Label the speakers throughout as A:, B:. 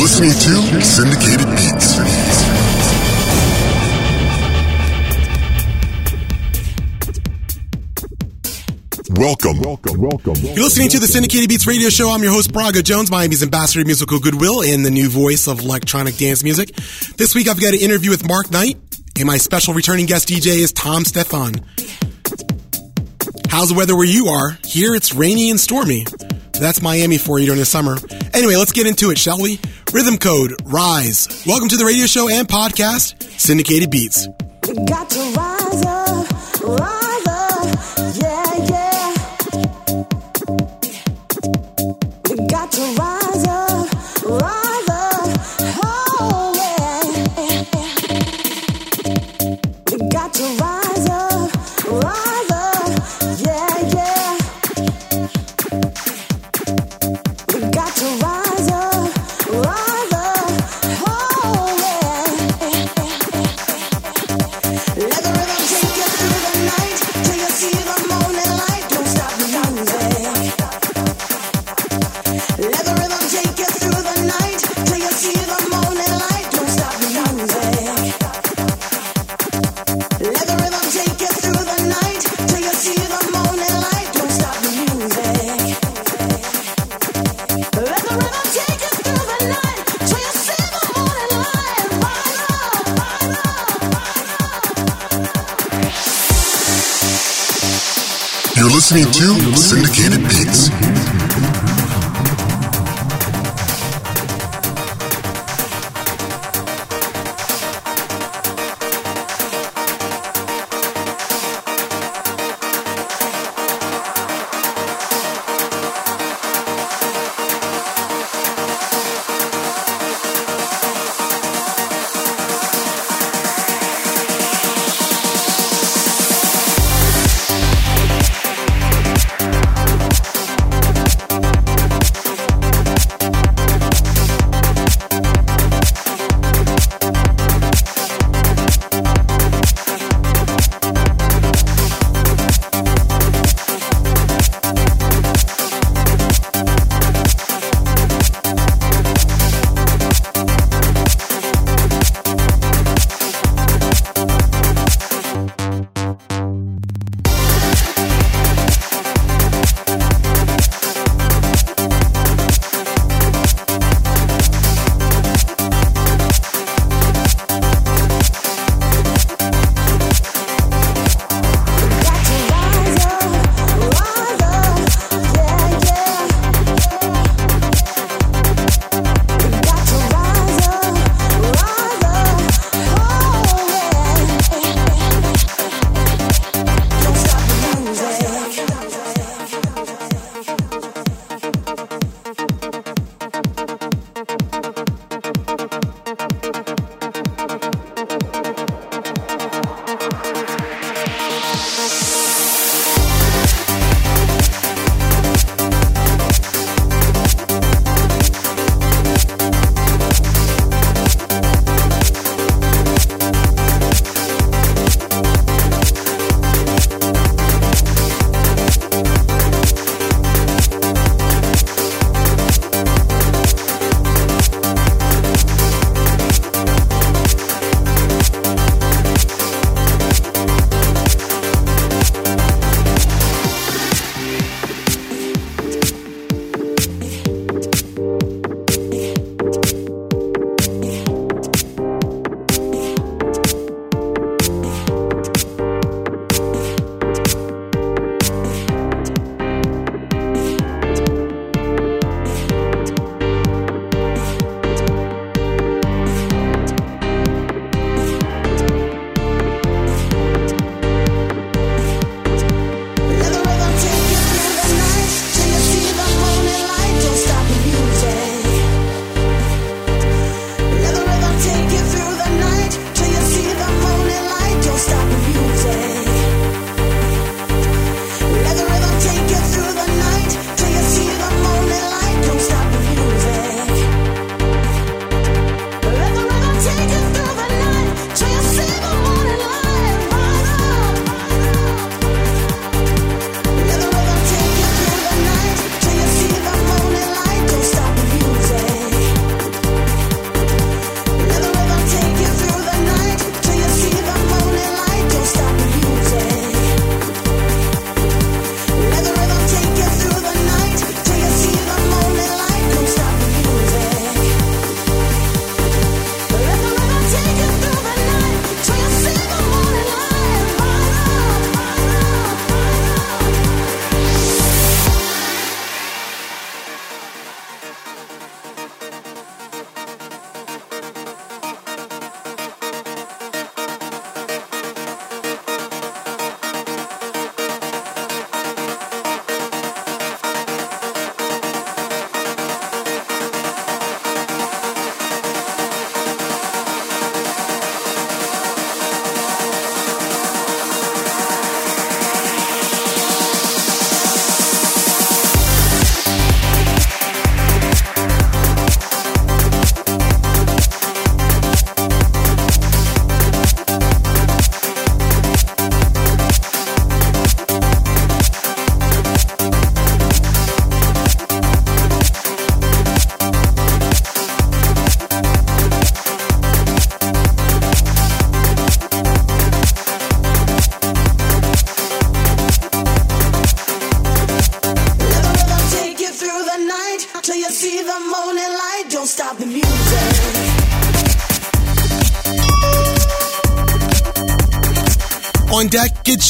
A: listening to Syndicated Beats. Welcome. Welcome. Welcome.
B: You're listening to the Syndicated Beats radio show. I'm your host, Braga Jones, Miami's ambassador of musical goodwill and the new voice of electronic dance music. This week I've got an interview with Mark Knight, and my special returning guest DJ is Tom Stephan. How's the weather where you are? Here it's rainy and stormy. That's Miami for you during the summer. Anyway, let's get into it, shall we? Rhythm Code, Rise. Welcome to the radio show and podcast, Syndicated Beats.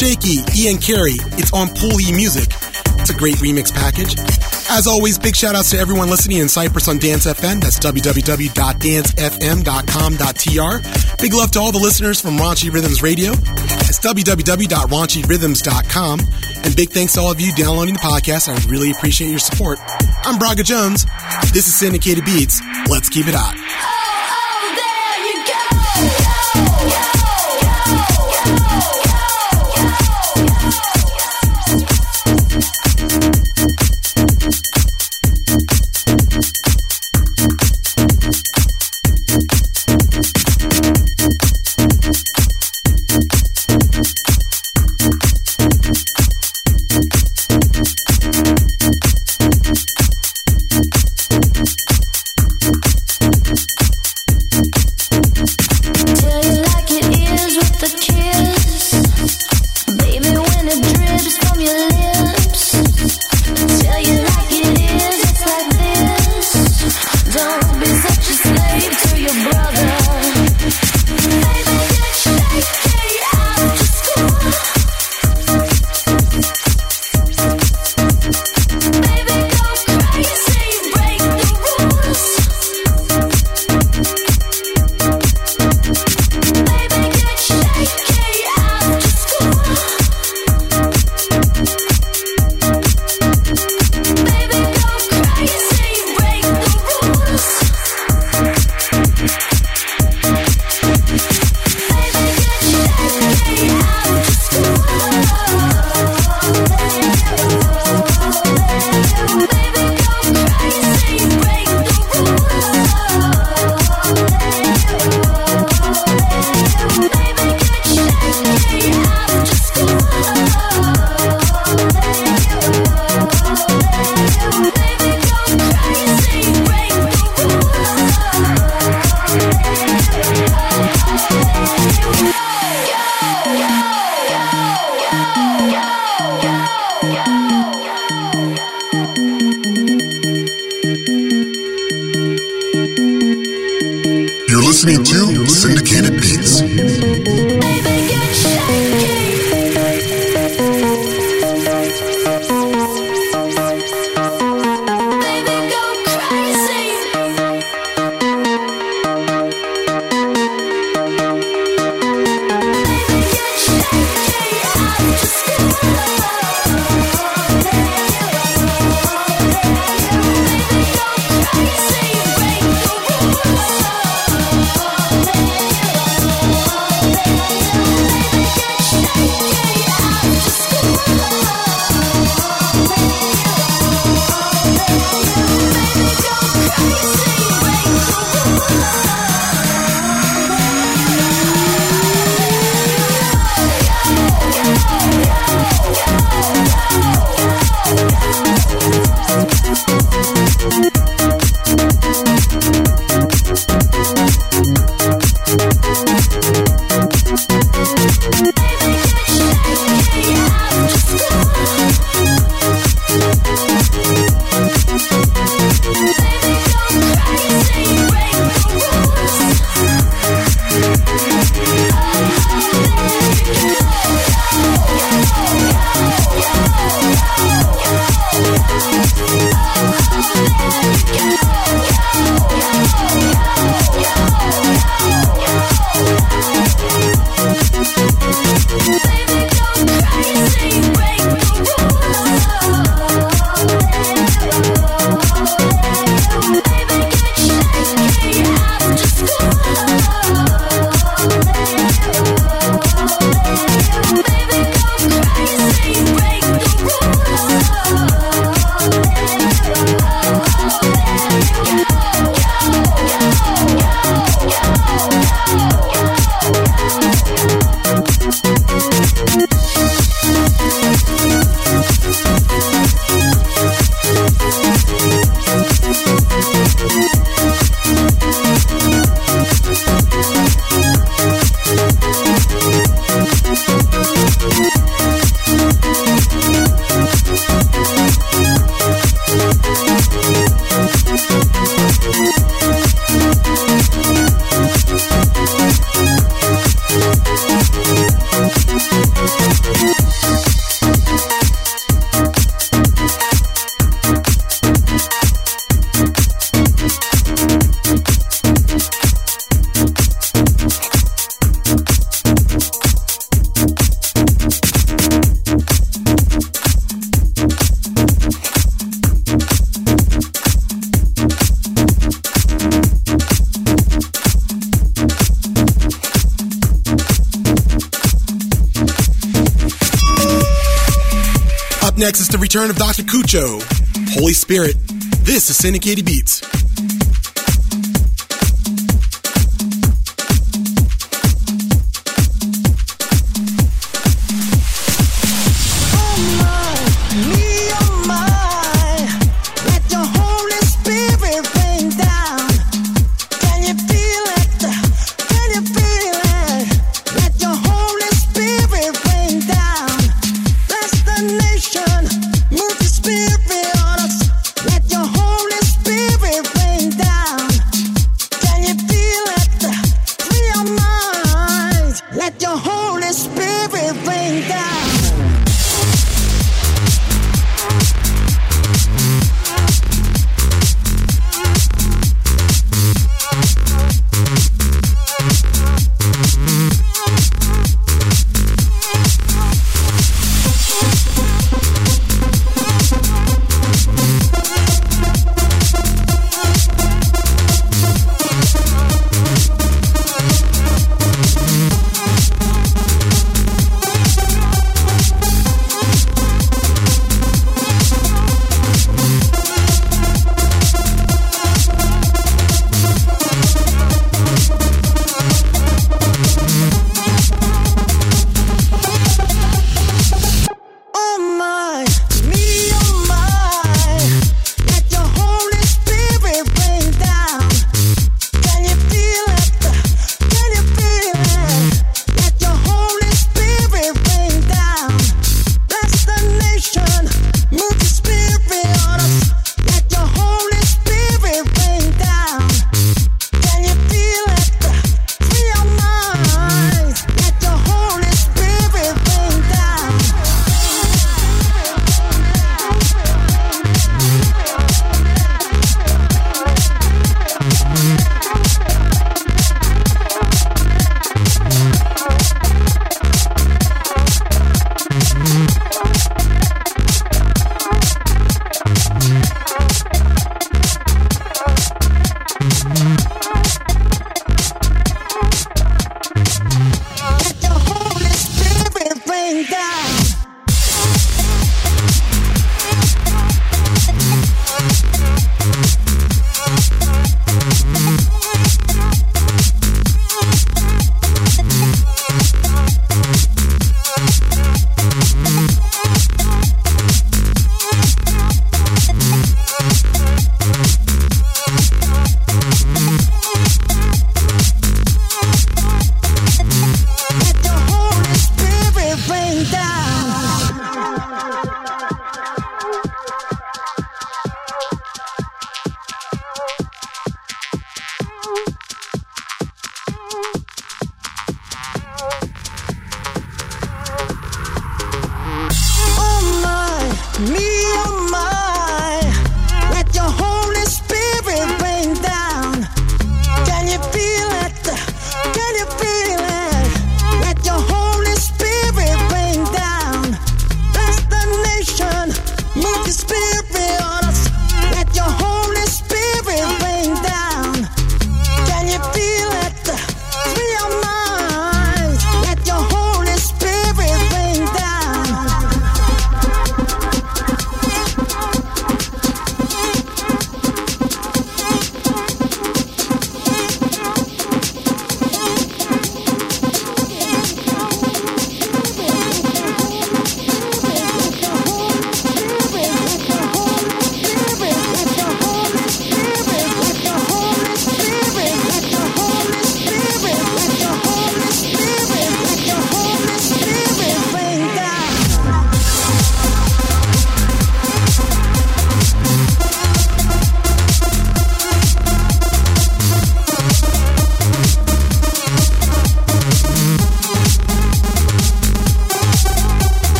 B: Shaky, Ian Carey. It's on Pool E Music. It's a great remix package. As always, big shout outs to everyone listening in Cyprus on Dance FM. That's www.dancefm.com.tr. Big love to all the listeners from Raunchy Rhythms Radio. It's www.raunchrhythms.com. And big thanks to all of you downloading the podcast. I really appreciate your support. I'm Braga Jones. This is Syndicated Beats. Let's keep it hot.
C: Tell
D: return of Dr. Kucho, Holy Spirit. This is Syndicated Beats.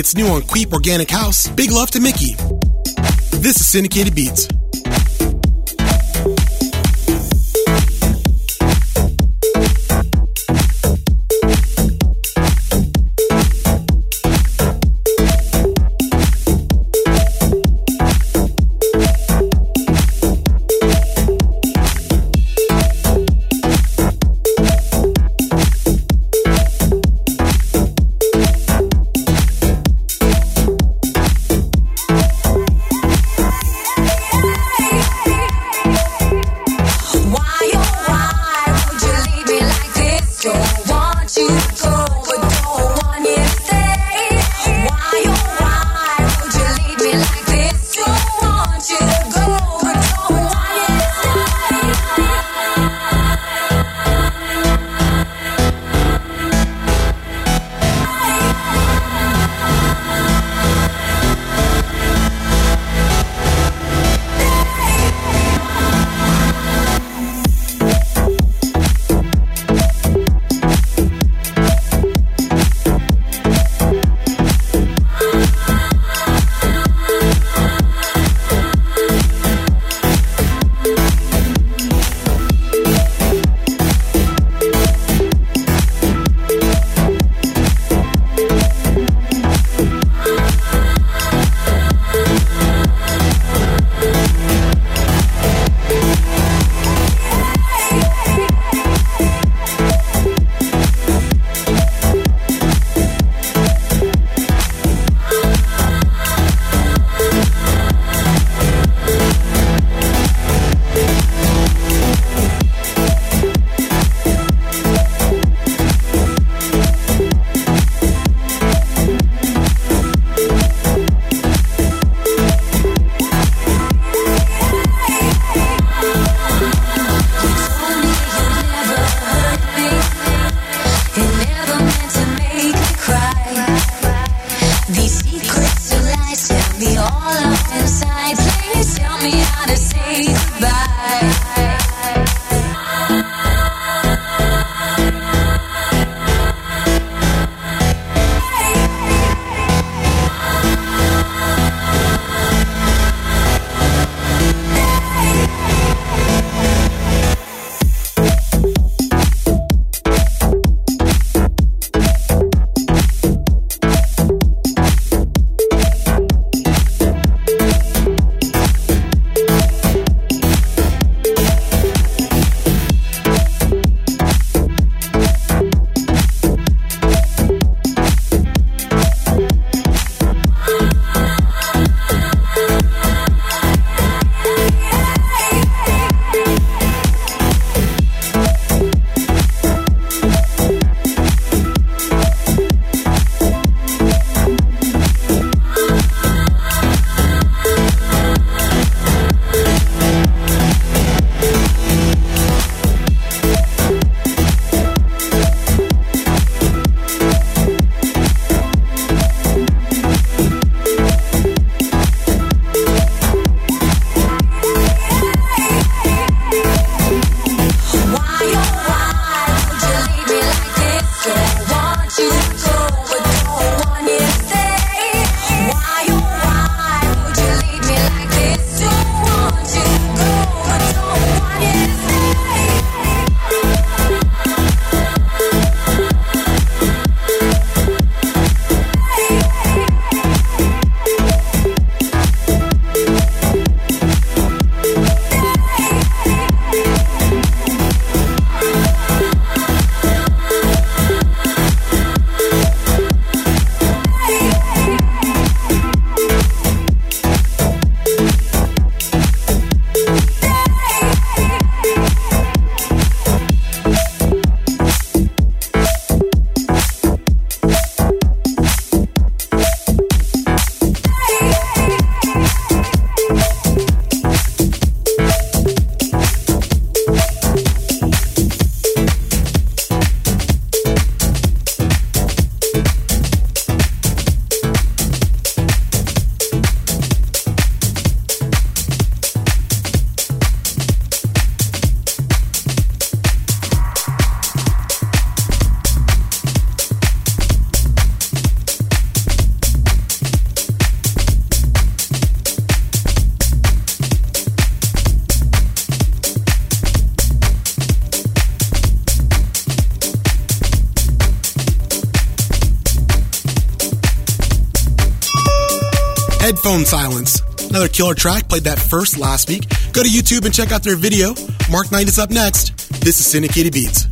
C: It's new on Queep Organic House. Big love to Mickey. This is Syndicated Beats.
B: Killer track, played that first last week. Go to YouTube and check out their video. Mark Knight is up next. This is Syndicated Beats.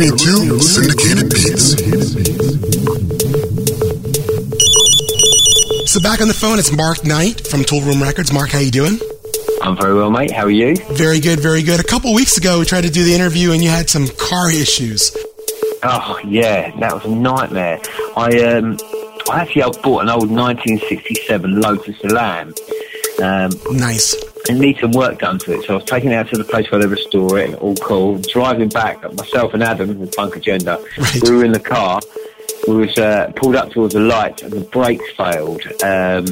A: Listening to Syndicated Beats.
B: So back on the phone, it's Mark Knight from Tool Room Records. Mark, how you doing?
E: I'm very well, mate. How are you?
B: Very good, very good. A couple weeks ago, we tried to do the interview, and you had some car issues.
E: Oh yeah, that was a nightmare. I um, I actually I bought an old 1967 Lotus Elan. Um,
B: Nice.
E: And need some work done to it. So I was taking it out to the place where they restore it, and all cool. Driving back, myself and Adam with Funk Agenda,
B: Right.
E: we were in the car. We was uh, pulled up towards the light, and the brakes failed. Um,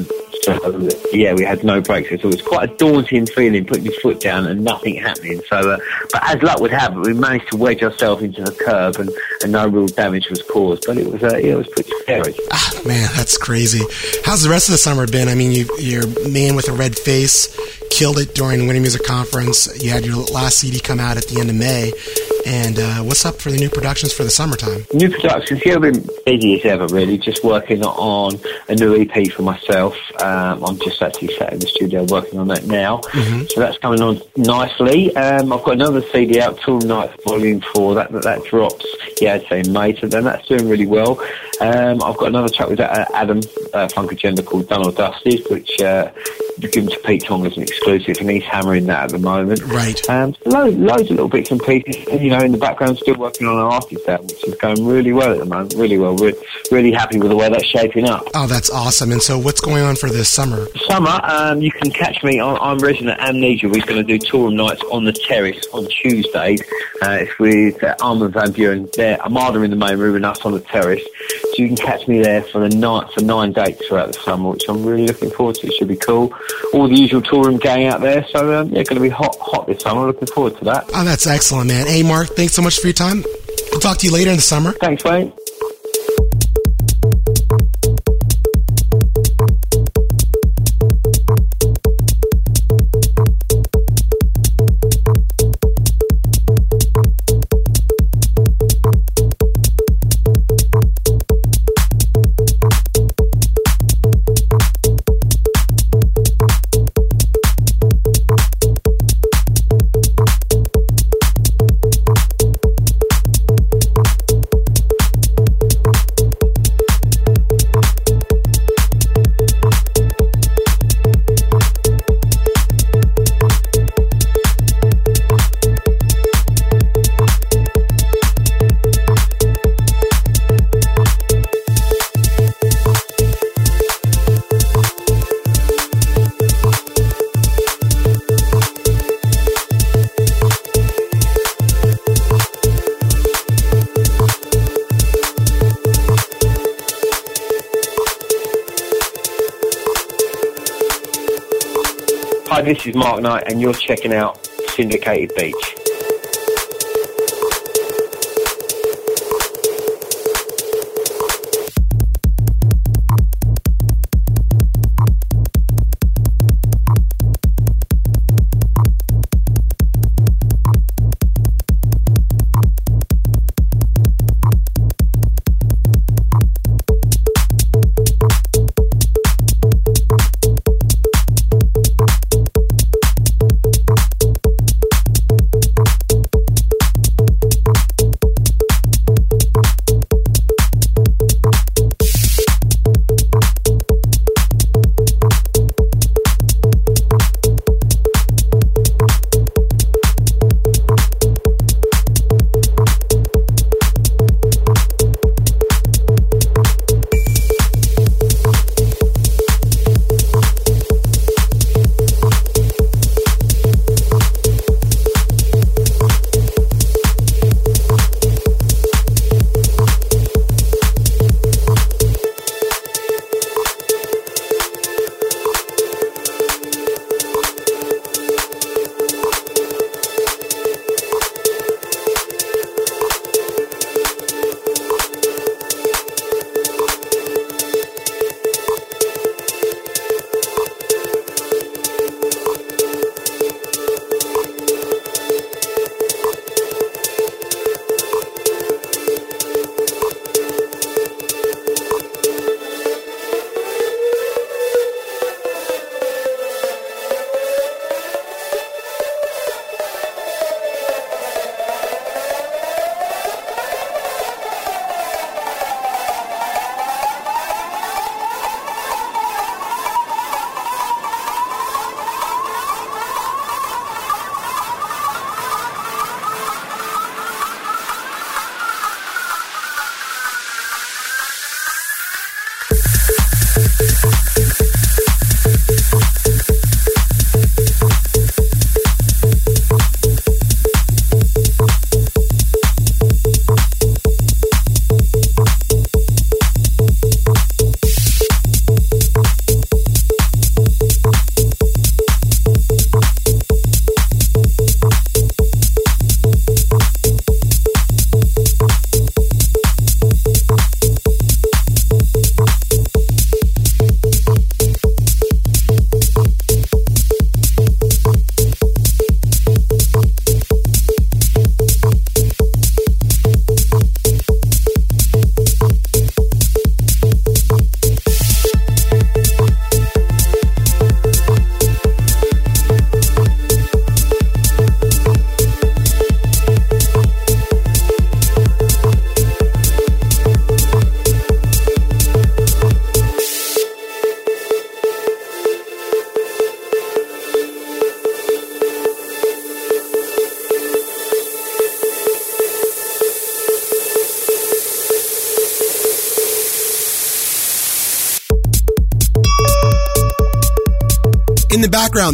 E: yeah, we had no brakes. So it was quite a daunting feeling putting your foot down and nothing happening. So, uh, but as luck would have it, we managed to wedge ourselves into the curb, and, and no real damage was caused. But it was uh, yeah, it was pretty scary.
B: Ah, man, that's crazy. How's the rest of the summer been? I mean, you, your man with a red face killed it during the Winter Music Conference. You had your last CD come out at the end of May. And uh, what's up for the new productions for the summertime?
E: New productions, yeah, I've been busy as ever, really. Just working on a new EP for myself. Um, I'm just actually sat in the studio working on that now. So that's coming on nicely. Um, I've got another CD out, Tool Night Volume 4. That, that, that drops, yeah, I'd say in May. So then that's doing really well. Um, I've got another track with uh, Adam, uh, Funk Agenda called Done or Dusted, which uh, given to Pete Tong as an exclusive, and he's hammering that at the moment.
B: Right.
E: Um, loads, loads of little bits and pieces. You know, in the background, still working on an artist album, which is going really well at the moment. Really well. We're really happy with the way that's shaping up.
B: Oh, that's awesome. And so, what's going on for this summer?
E: Summer, um, you can catch me. on I'm Resident Amnesia. We're going to do tour nights on the terrace on Tuesday. Uh, it's with uh, Armin van Buuren. There, Armada in the main room and us on the terrace. So you can catch me there for the night for nine dates throughout the summer, which I'm really looking forward to. It should be cool. All the usual touring gang out there. So um, yeah, going to be hot, hot this summer. Looking forward to that.
B: Oh, that's excellent, man. Hey, Mark, thanks so much for your time. We'll talk to you later in the summer.
E: Thanks, mate. This is Mark Knight, and you're checking out Syndicated
B: Beats.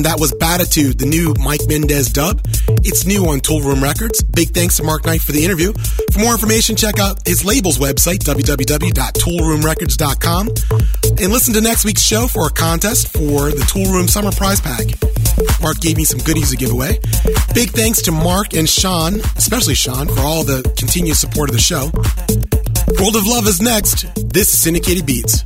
B: That was Batitude, the new Mike Mendez dub. It's new on Tool Room Records. Big thanks to Mark Knight for the interview. For more information, check out his label's website, www.toolroomrecords.com. And listen to next week's show for a contest for the Tool Room Summer Prize Pack. Mark gave me some goodies to give away. Big thanks to Mark and Sean, especially Sean, for all the continued support of the show. World of Love is next. This is Syndicated Beats.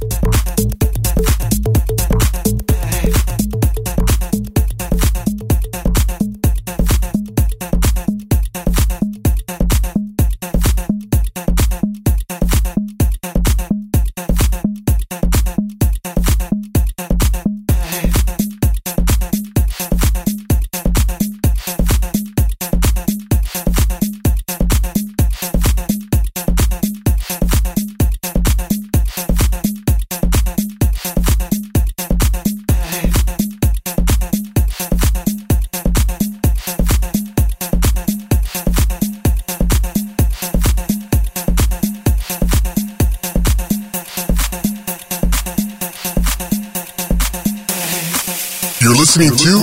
A: Listening to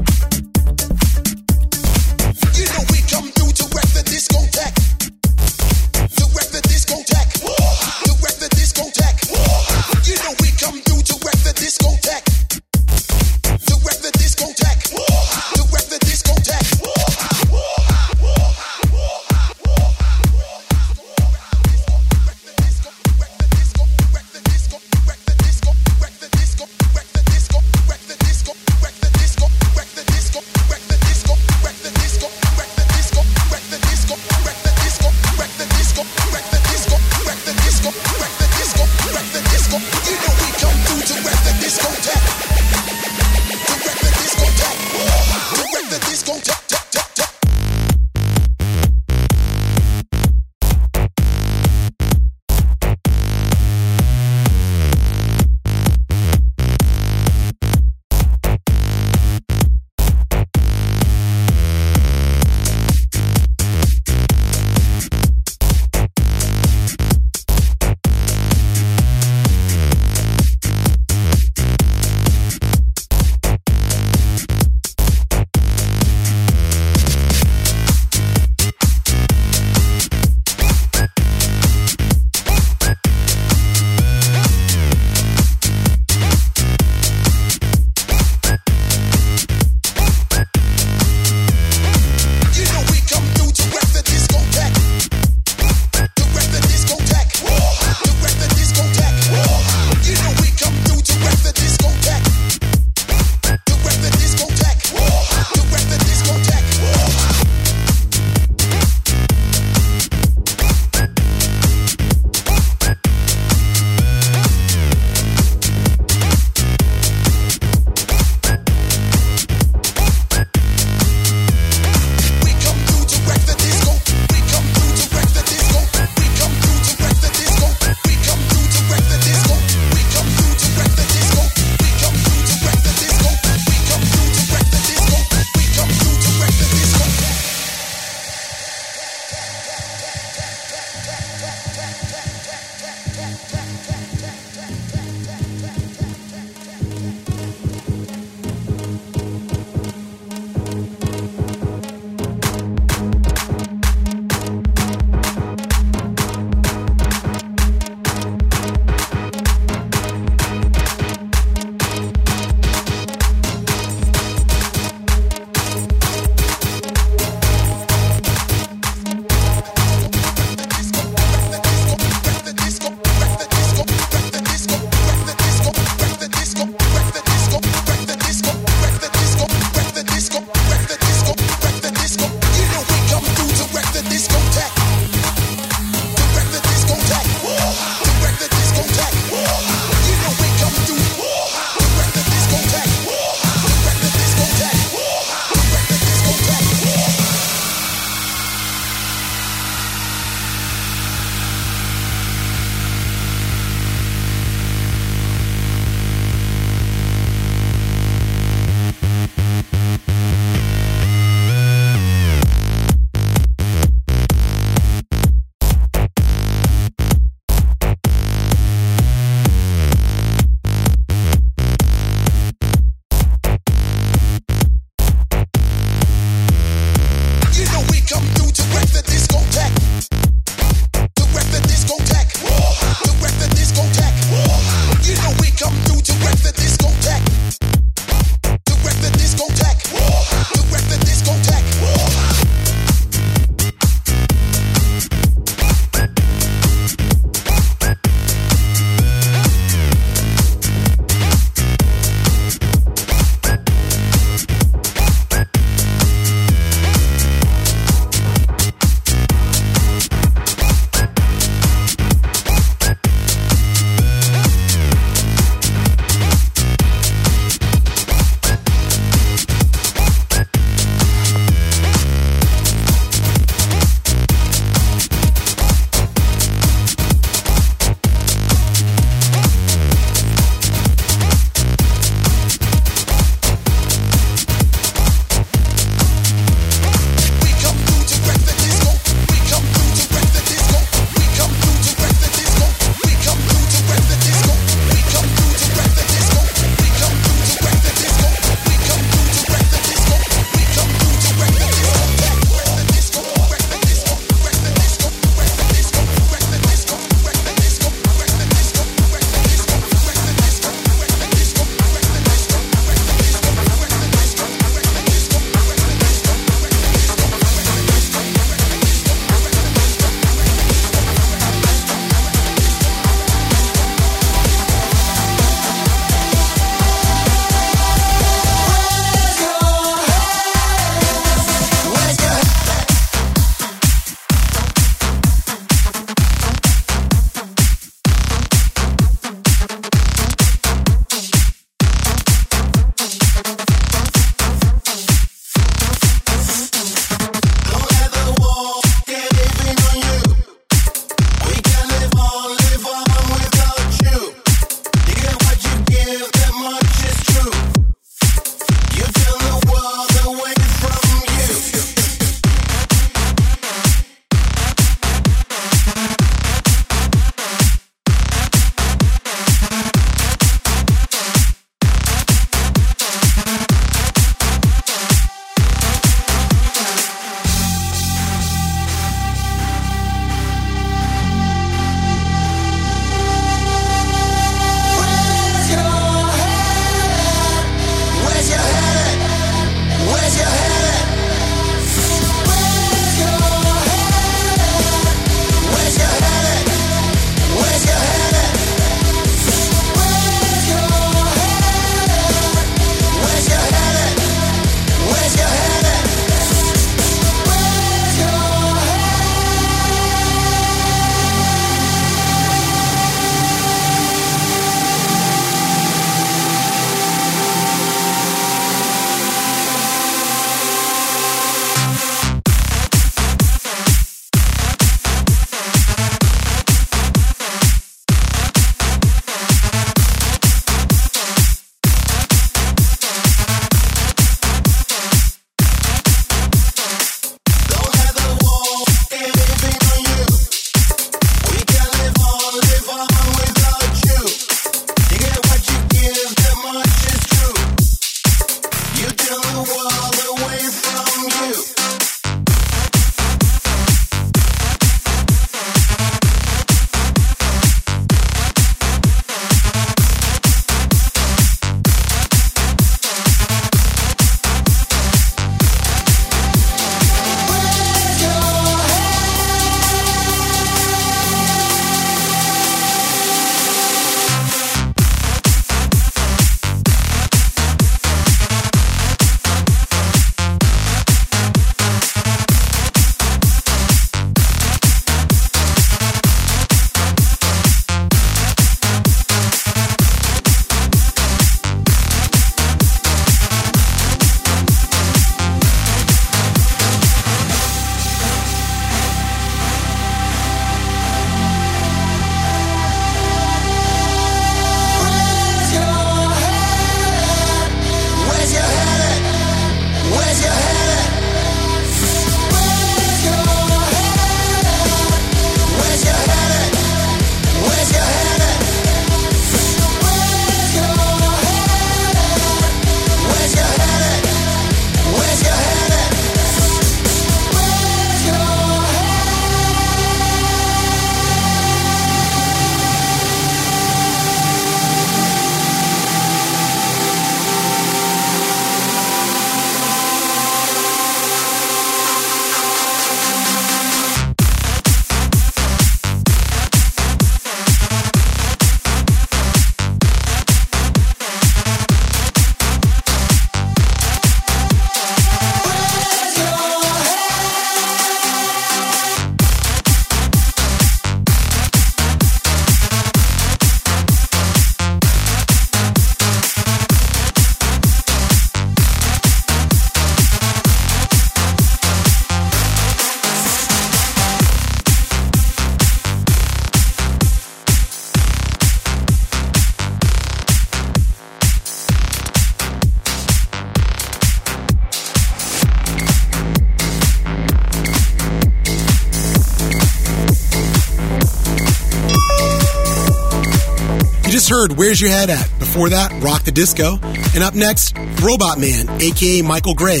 B: Where's Your Head At? Before that, Rock the Disco. And up next, Robot Man, aka Michael Gray.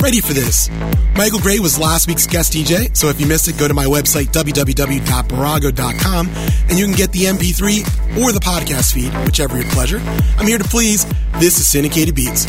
B: Ready for this? Michael Gray was last week's guest DJ, so if you missed it, go to my website, www.barago.com, and you can get the MP3 or the podcast feed, whichever your pleasure. I'm here to please. This is Syndicated Beats.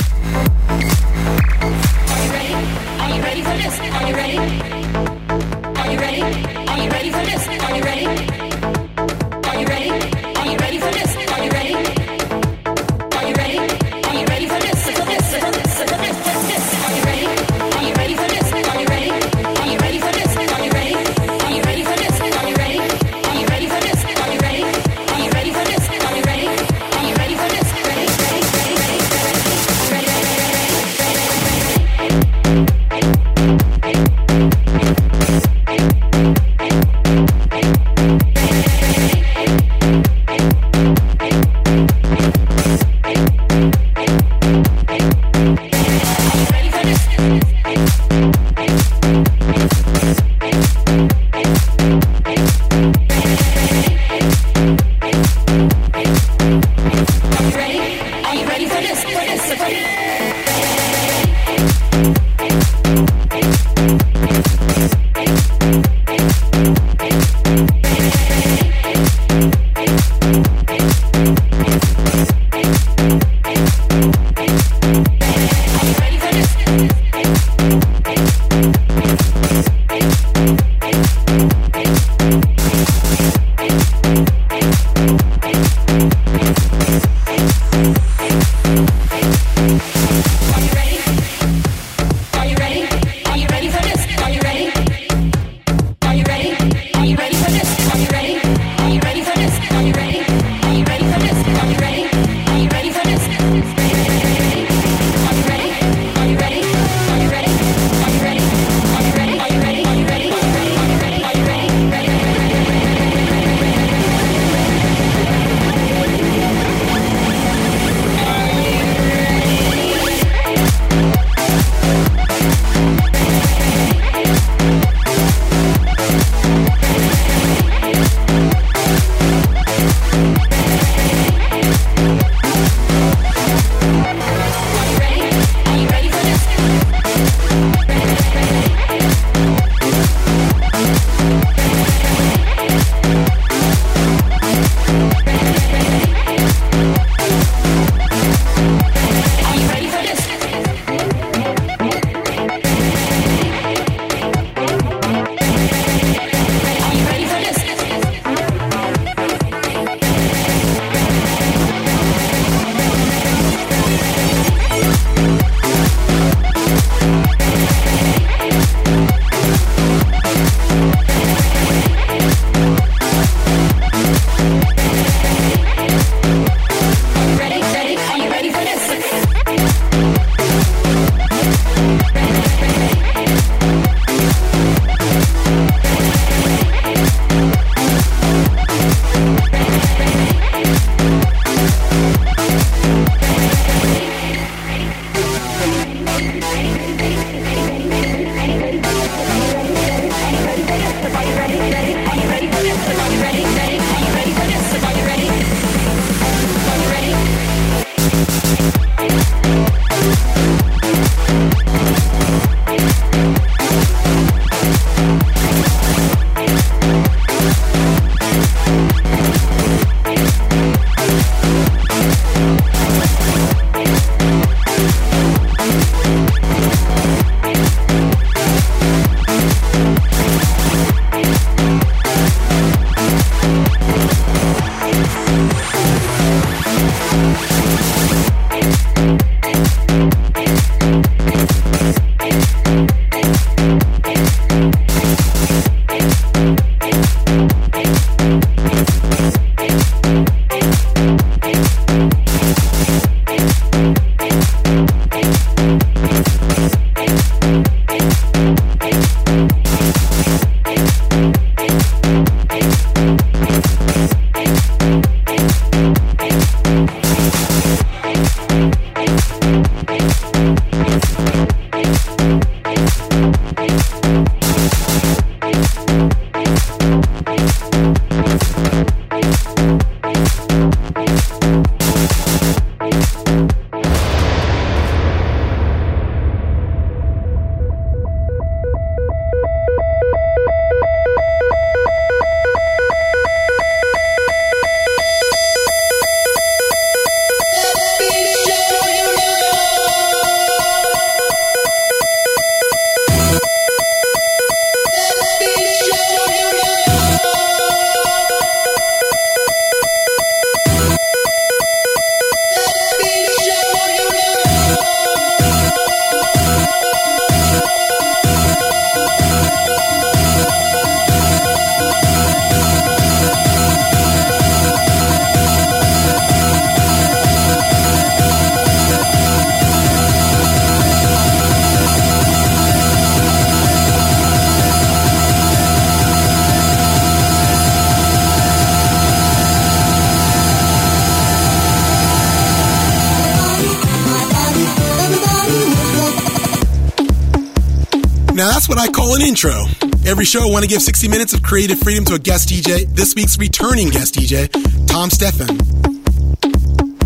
B: Intro. Every show, I want to give 60 minutes of creative freedom to a guest DJ. This week's returning guest DJ, Tom Stephan.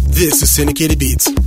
B: This is Syndicated Beats.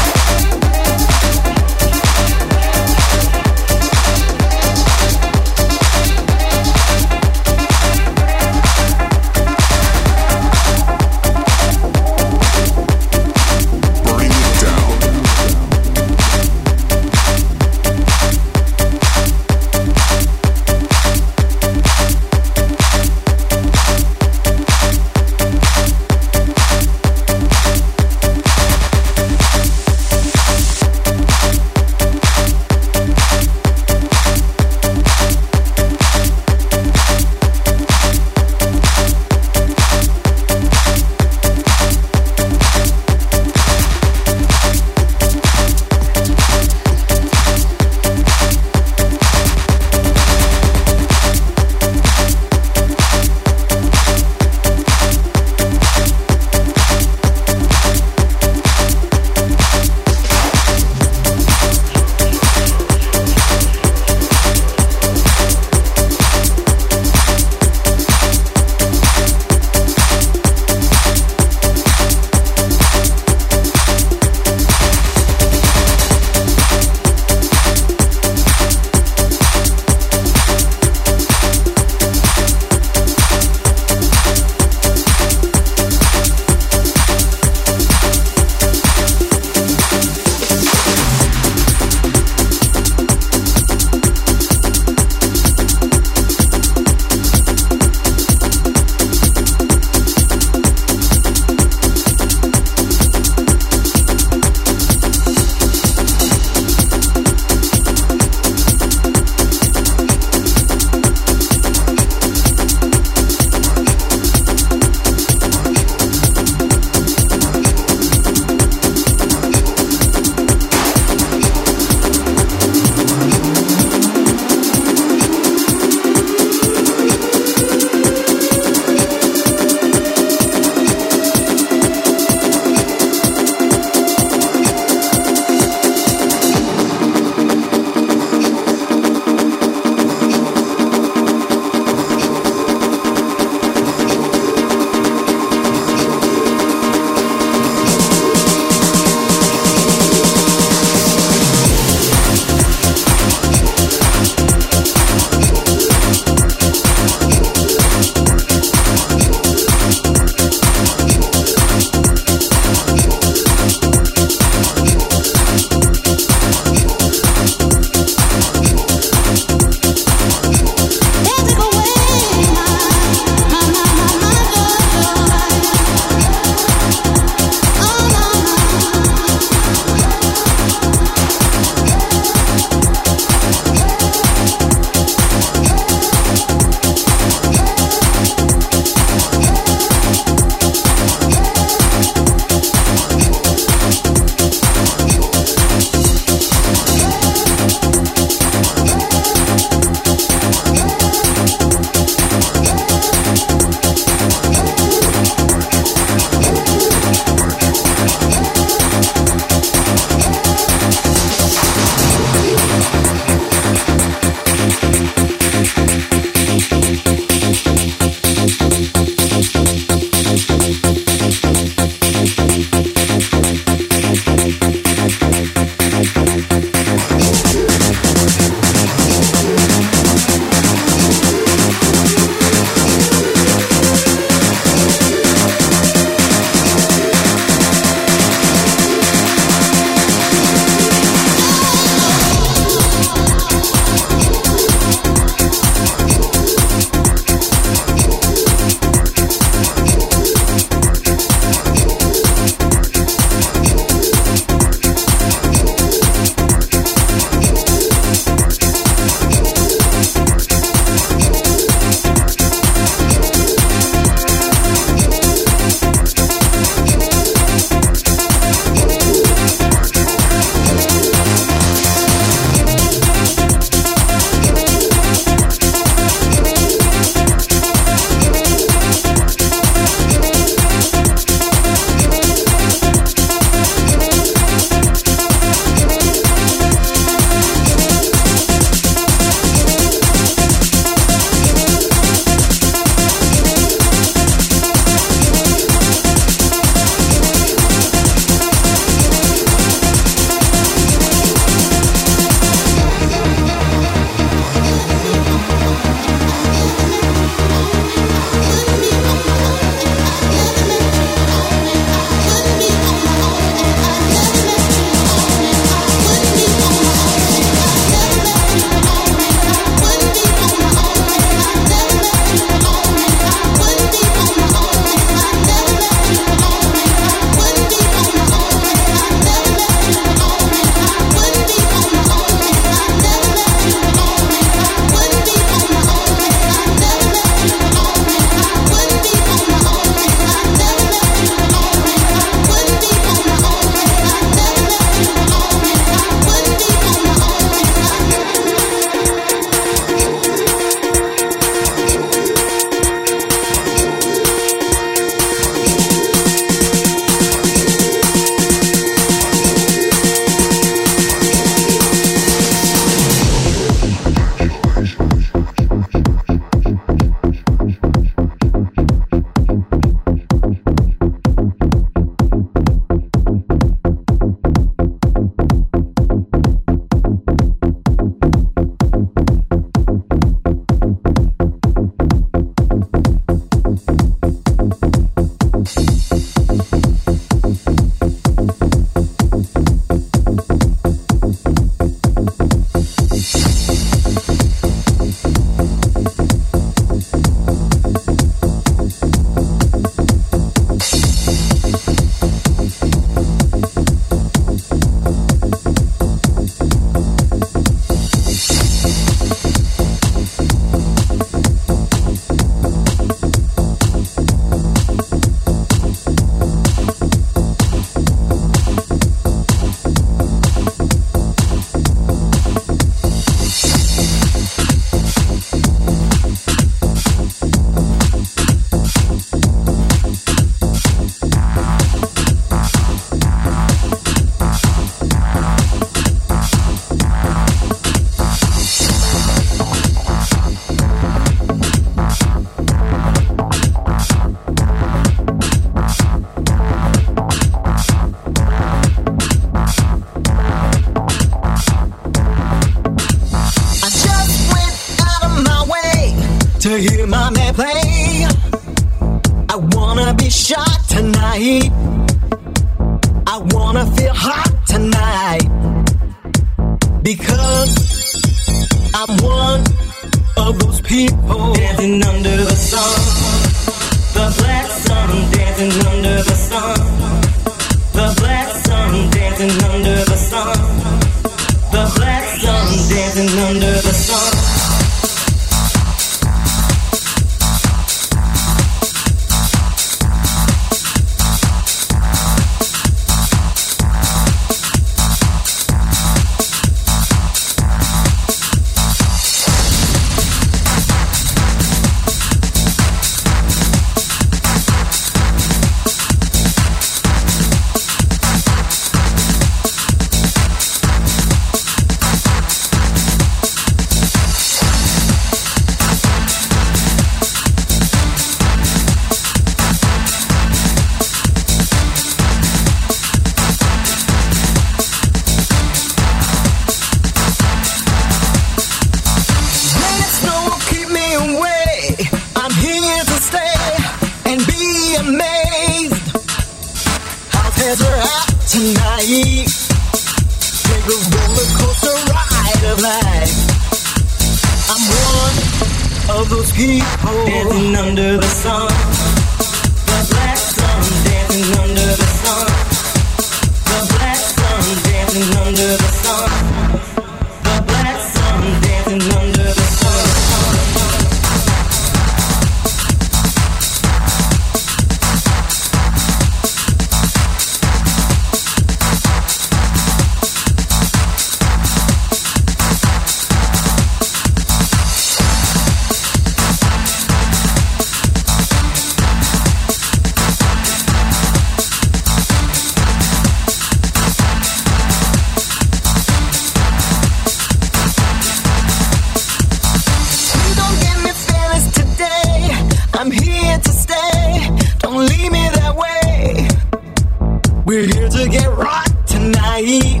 F: We're here to get rocked tonight.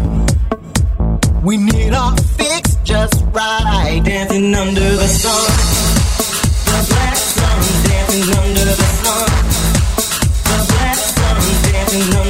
F: We need our fix just right. Dancing under the sun. The black sun dancing under the sun. The black sun dancing under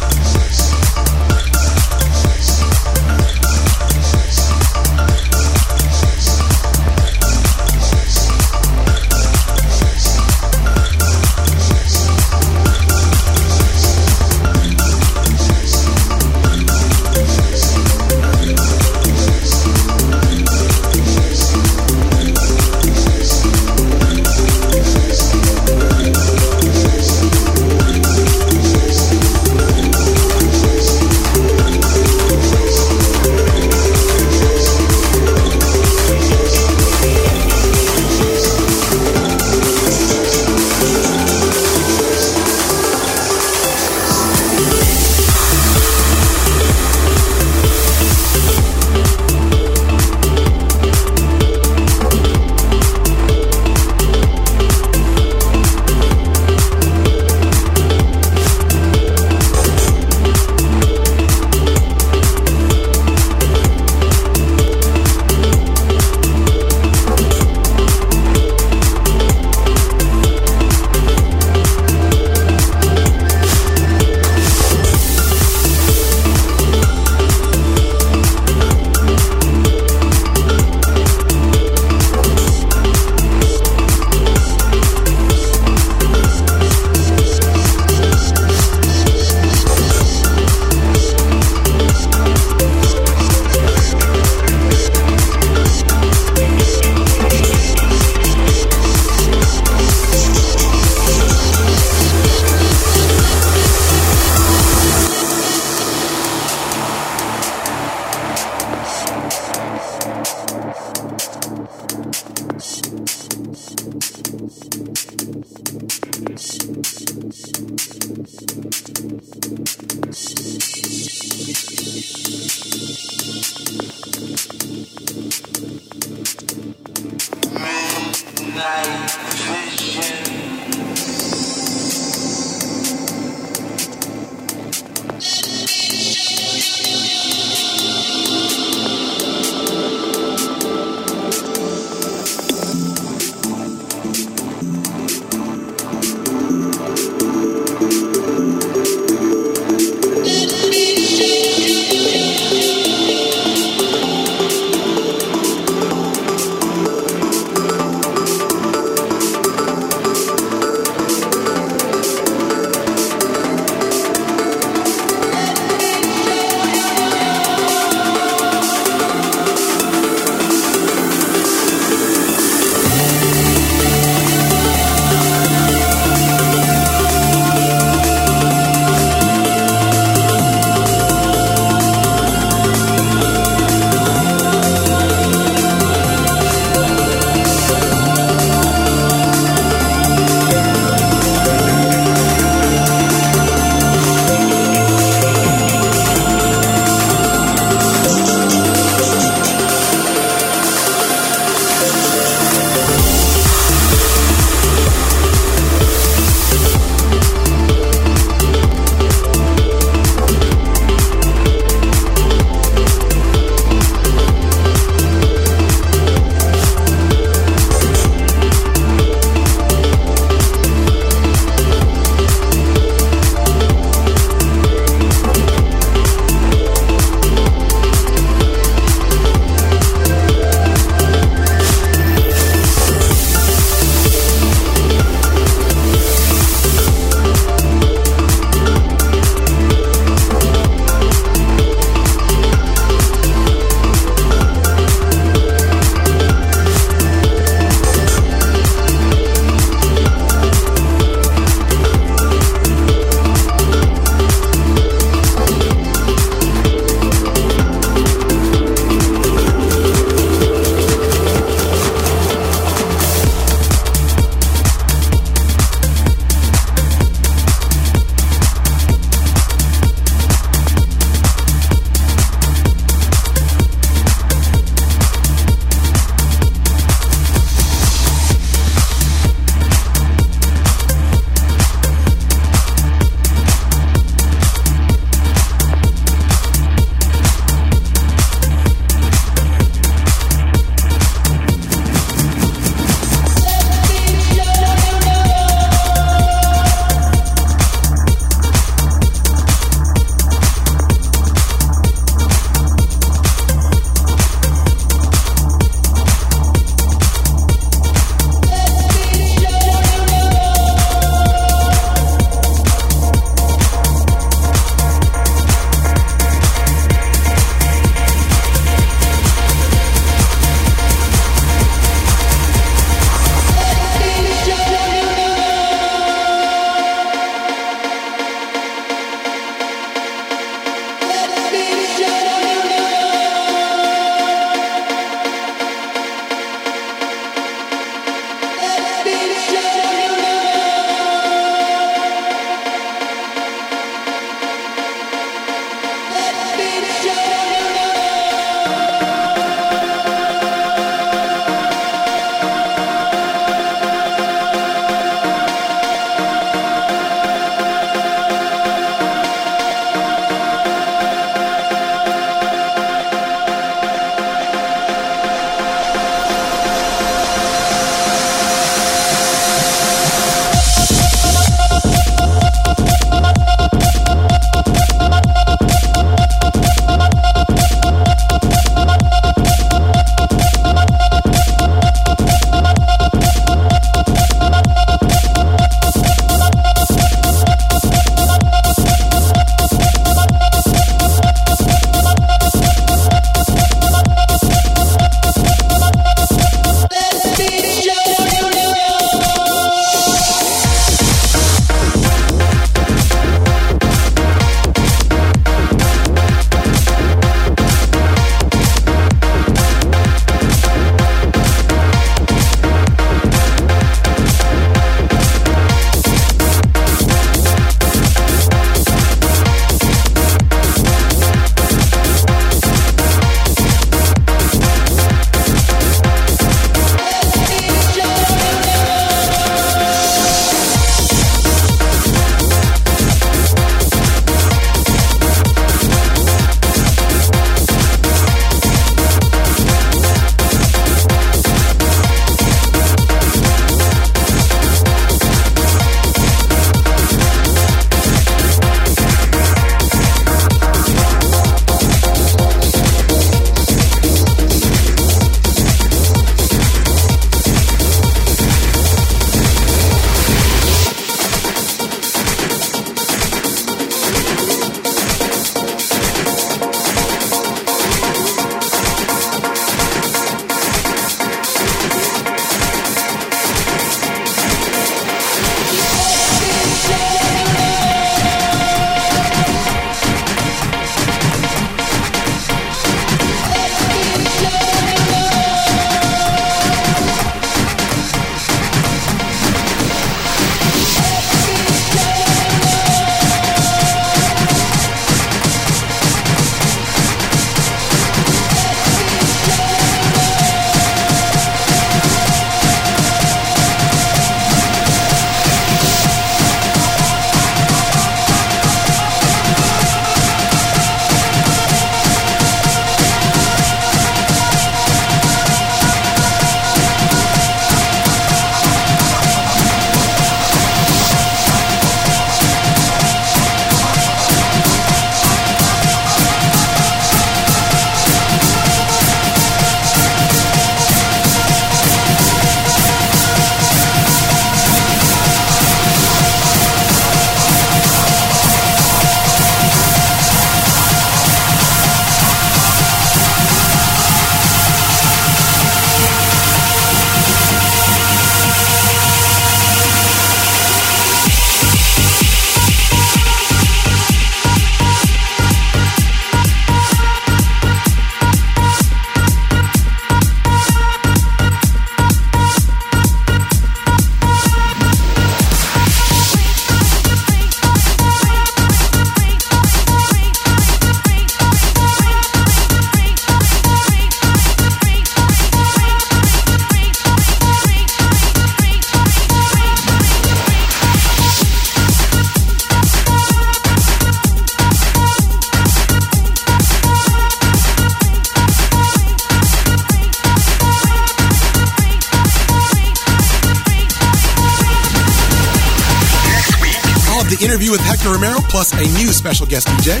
B: Romero plus a new special guest DJ.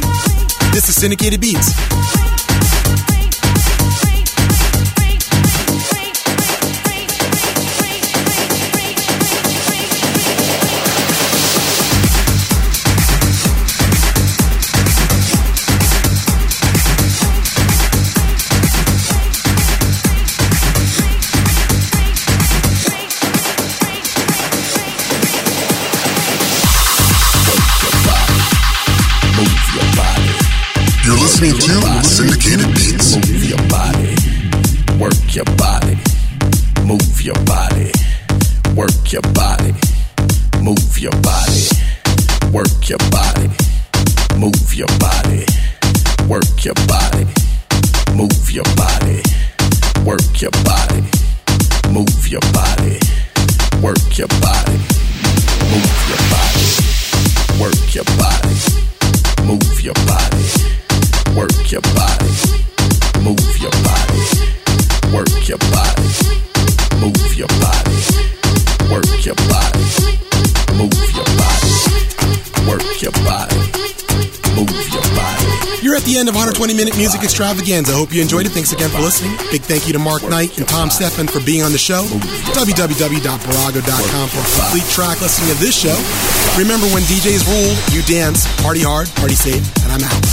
B: This is Syndicated Beats. Extravaganza. I hope you enjoyed it. Thanks again for listening. Big thank you to Mark Knight and Tom Stephan for being on the show. www.barago.com for a complete track listing of this show. Remember, when DJs rule, you dance, party hard, party safe, and I'm out.